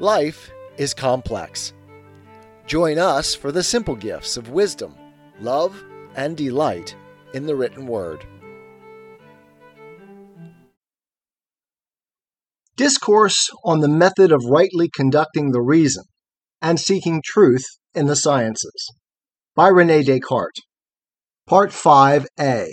Life is complex. Join us for the simple gifts of wisdom, love, and delight in the written word. Discourse on the method of rightly conducting the reason and seeking truth in the sciences by Rene Descartes. Part 5a.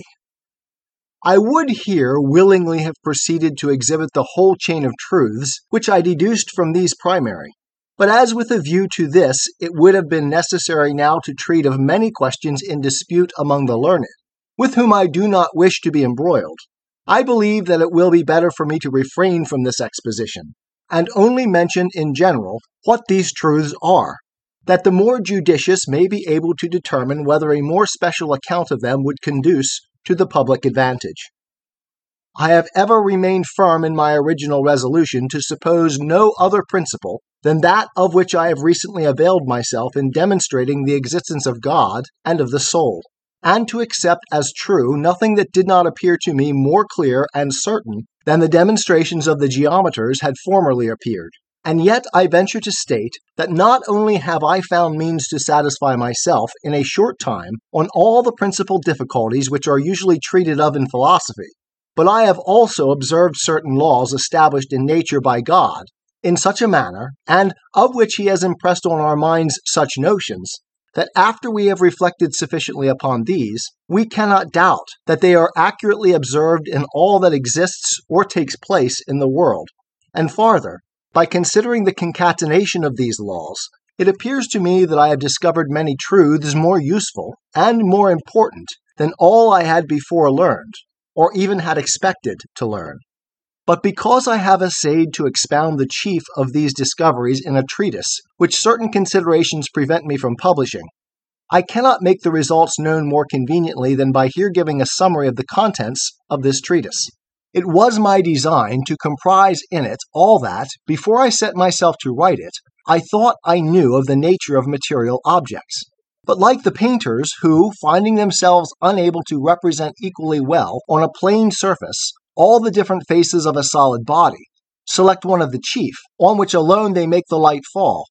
I would here willingly have proceeded to exhibit the whole chain of truths which I deduced from these primary. But as with a view to this, it would have been necessary now to treat of many questions in dispute among the learned, with whom I do not wish to be embroiled. I believe that it will be better for me to refrain from this exposition, and only mention in general what these truths are, that the more judicious may be able to determine whether a more special account of them would conduce to the public advantage. I have ever remained firm in my original resolution to suppose no other principle than that of which I have recently availed myself in demonstrating the existence of God and of the soul, and to accept as true nothing that did not appear to me more clear and certain than the demonstrations of the geometers had formerly appeared. And yet I venture to state that not only have I found means to satisfy myself in a short time on all the principal difficulties which are usually treated of in philosophy, but I have also observed certain laws established in nature by God in such a manner, and of which he has impressed on our minds such notions, that after we have reflected sufficiently upon these, we cannot doubt that they are accurately observed in all that exists or takes place in the world. And farther, by considering the concatenation of these laws, it appears to me that I have discovered many truths more useful and more important than all I had before learned, or even had expected to learn. But because I have essayed to expound the chief of these discoveries in a treatise, which certain considerations prevent me from publishing, I cannot make the results known more conveniently than by here giving a summary of the contents of this treatise. It was my design to comprise in it all that, before I set myself to write it, I thought I knew of the nature of material objects. But like the painters who, finding themselves unable to represent equally well on a plane surface all the different faces of a solid body, select one of the chief, on which alone they make the light fall,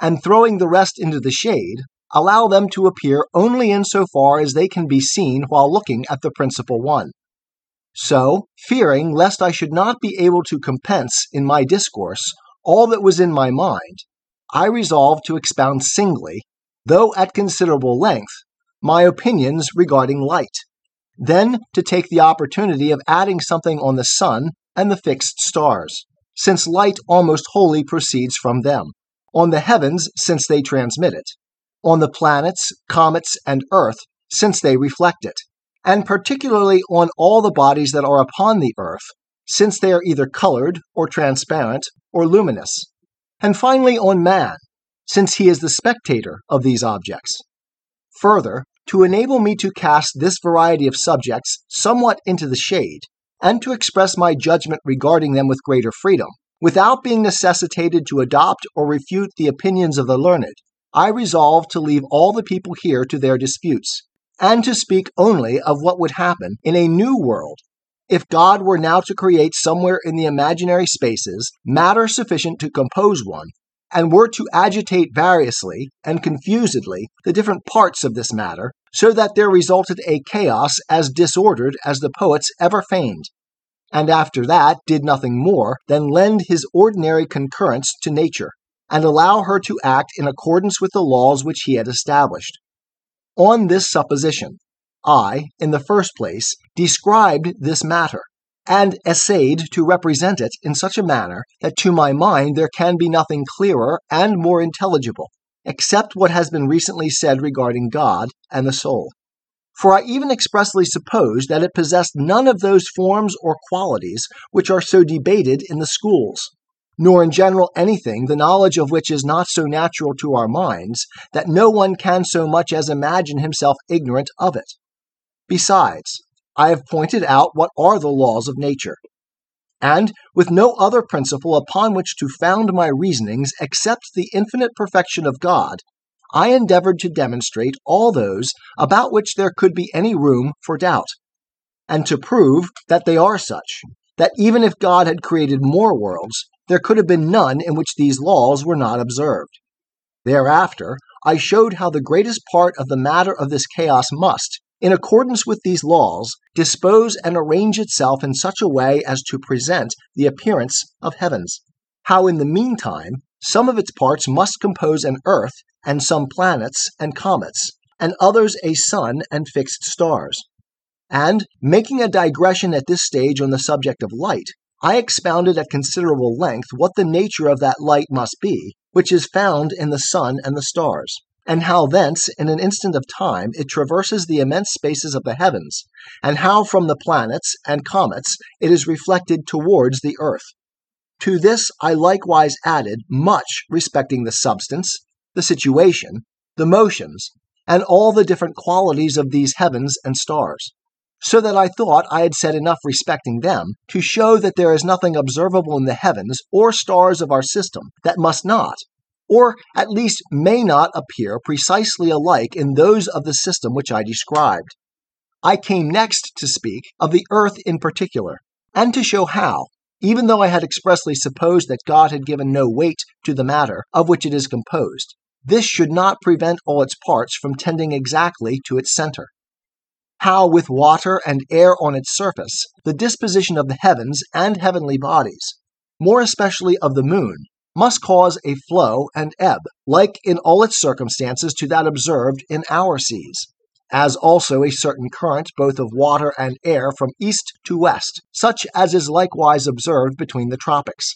and throwing the rest into the shade, allow them to appear only in so far as they can be seen while looking at the principal one. So, fearing lest I should not be able to compense in my discourse all that was in my mind, I resolved to expound singly, though at considerable length, my opinions regarding light, then to take the opportunity of adding something on the sun and the fixed stars, since light almost wholly proceeds from them, on the heavens, since they transmit it, on the planets, comets, and earth, since they reflect it and particularly on all the bodies that are upon the earth, since they are either colored or transparent or luminous. And finally, on man, since he is the spectator of these objects. Further, to enable me to cast this variety of subjects somewhat into the shade, and to express my judgment regarding them with greater freedom, without being necessitated to adopt or refute the opinions of the learned, I resolve to leave all the people here to their disputes, and to speak only of what would happen in a new world if God were now to create somewhere in the imaginary spaces matter sufficient to compose one, and were to agitate variously and confusedly the different parts of this matter, so that there resulted a chaos as disordered as the poets ever feigned, and after that did nothing more than lend his ordinary concurrence to nature, and allow her to act in accordance with the laws which he had established. On this supposition, I, in the first place, described this matter, and essayed to represent it in such a manner that to my mind there can be nothing clearer and more intelligible, except what has been recently said regarding God and the soul. For I even expressly supposed that it possessed none of those forms or qualities which are so debated in the schools, nor in general anything the knowledge of which is not so natural to our minds that no one can so much as imagine himself ignorant of it. Besides, I have pointed out what are the laws of nature. And, with no other principle upon which to found my reasonings except the infinite perfection of God, I endeavored to demonstrate all those about which there could be any room for doubt, and to prove that they are such, that even if God had created more worlds, there could have been none in which these laws were not observed. Thereafter, I showed how the greatest part of the matter of this chaos must, in accordance with these laws, dispose and arrange itself in such a way as to present the appearance of heavens. How, in the meantime, some of its parts must compose an earth and some planets and comets, and others a sun and fixed stars. And, making a digression at this stage on the subject of light, I expounded at considerable length what the nature of that light must be, which is found in the sun and the stars, and how thence, in an instant of time, it traverses the immense spaces of the heavens, and how from the planets and comets it is reflected towards the earth. To this I likewise added much respecting the substance, the situation, the motions, and all the different qualities of these heavens and stars so that I thought I had said enough respecting them to show that there is nothing observable in the heavens or stars of our system that must not, or at least may not appear precisely alike in those of the system which I described. I came next to speak of the earth in particular, and to show how, even though I had expressly supposed that God had given no weight to the matter of which it is composed, this should not prevent all its parts from tending exactly to its center how, with water and air on its surface, the disposition of the heavens and heavenly bodies, more especially of the moon, must cause a flow and ebb, like in all its circumstances to that observed in our seas, as also a certain current both of water and air from east to west, such as is likewise observed between the tropics.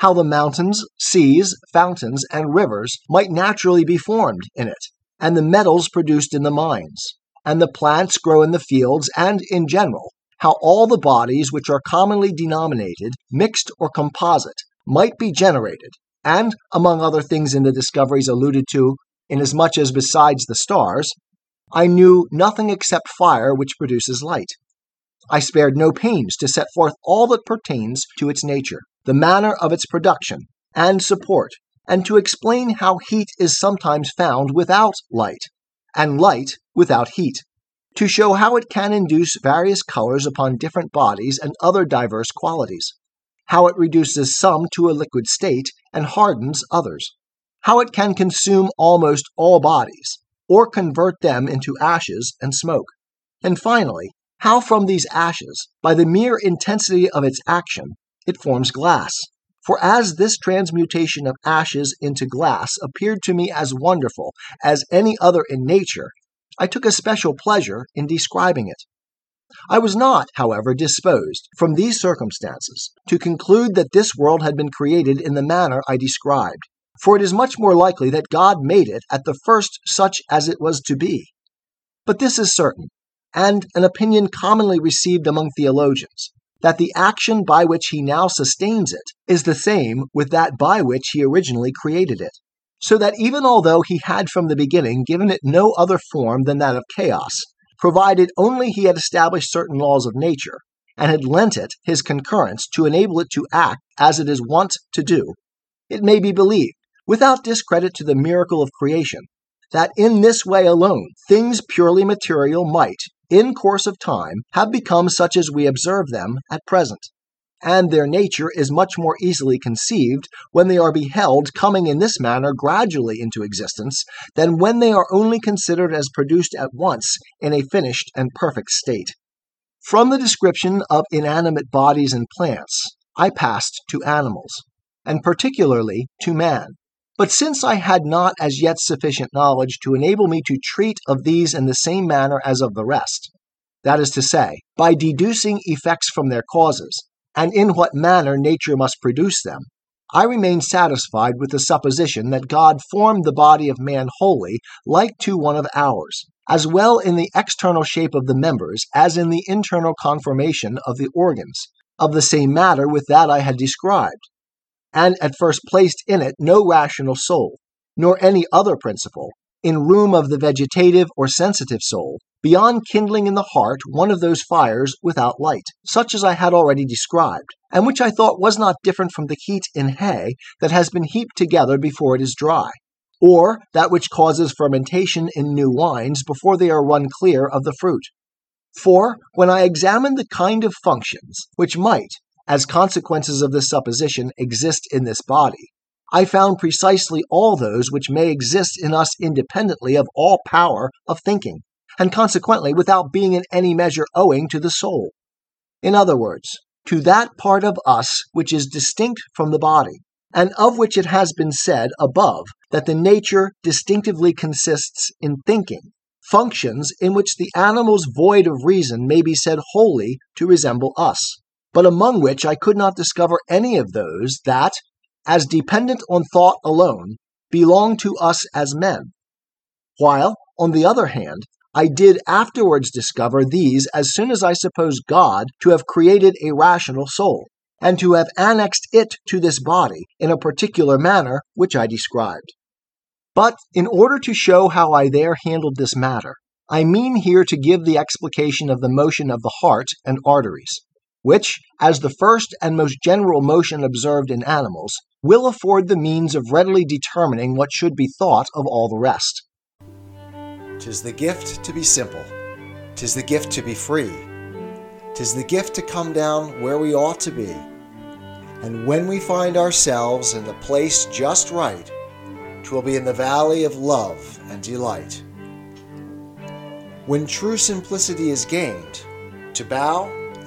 How the mountains, seas, fountains, and rivers might naturally be formed in it, and the metals produced in the mines and the plants grow in the fields, and in general, how all the bodies which are commonly denominated mixed or composite might be generated, and, among other things in the discoveries alluded to, inasmuch as besides the stars, I knew nothing except fire which produces light. I spared no pains to set forth all that pertains to its nature, the manner of its production and support, and to explain how heat is sometimes found without light, and light without heat, to show how it can induce various colors upon different bodies and other diverse qualities, how it reduces some to a liquid state and hardens others, how it can consume almost all bodies, or convert them into ashes and smoke, and finally, how from these ashes, by the mere intensity of its action, it forms glass. For as this transmutation of ashes into glass appeared to me as wonderful as any other in nature, I took a special pleasure in describing it. I was not, however, disposed, from these circumstances, to conclude that this world had been created in the manner I described, for it is much more likely that God made it at the first such as it was to be. But this is certain, and an opinion commonly received among theologians, that the action by which he now sustains it is the same with that by which he originally created it. So that even although he had from the beginning given it no other form than that of chaos, provided only he had established certain laws of nature, and had lent it his concurrence to enable it to act as it is wont to do, it may be believed, without discredit to the miracle of creation, that in this way alone things purely material might, in course of time, have become such as we observe them at present and their nature is much more easily conceived when they are beheld coming in this manner gradually into existence than when they are only considered as produced at once in a finished and perfect state. From the description of inanimate bodies and plants, I passed to animals, and particularly to man. But since I had not as yet sufficient knowledge to enable me to treat of these in the same manner as of the rest, that is to say, by deducing effects from their causes, and in what manner nature must produce them, I remain satisfied with the supposition that God formed the body of man wholly like to one of ours, as well in the external shape of the members as in the internal conformation of the organs, of the same matter with that I had described, and at first placed in it no rational soul, nor any other principle, in room of the vegetative or sensitive soul, beyond kindling in the heart one of those fires without light, such as I had already described, and which I thought was not different from the heat in hay that has been heaped together before it is dry, or that which causes fermentation in new wines before they are run clear of the fruit. For when I examined the kind of functions which might, as consequences of this supposition exist in this body, I found precisely all those which may exist in us independently of all power of thinking, and consequently without being in any measure owing to the soul. In other words, to that part of us which is distinct from the body, and of which it has been said above that the nature distinctively consists in thinking, functions in which the animals void of reason may be said wholly to resemble us, but among which I could not discover any of those that, as dependent on thought alone, belong to us as men. While, on the other hand, I did afterwards discover these as soon as I supposed God to have created a rational soul, and to have annexed it to this body in a particular manner which I described. But in order to show how I there handled this matter, I mean here to give the explication of the motion of the heart and arteries, which, as the first and most general motion observed in animals, will afford the means of readily determining what should be thought of all the rest. Tis the gift to be simple, tis the gift to be free, tis the gift to come down where we ought to be. And when we find ourselves in the place just right, twill be in the valley of love and delight. When true simplicity is gained, to bow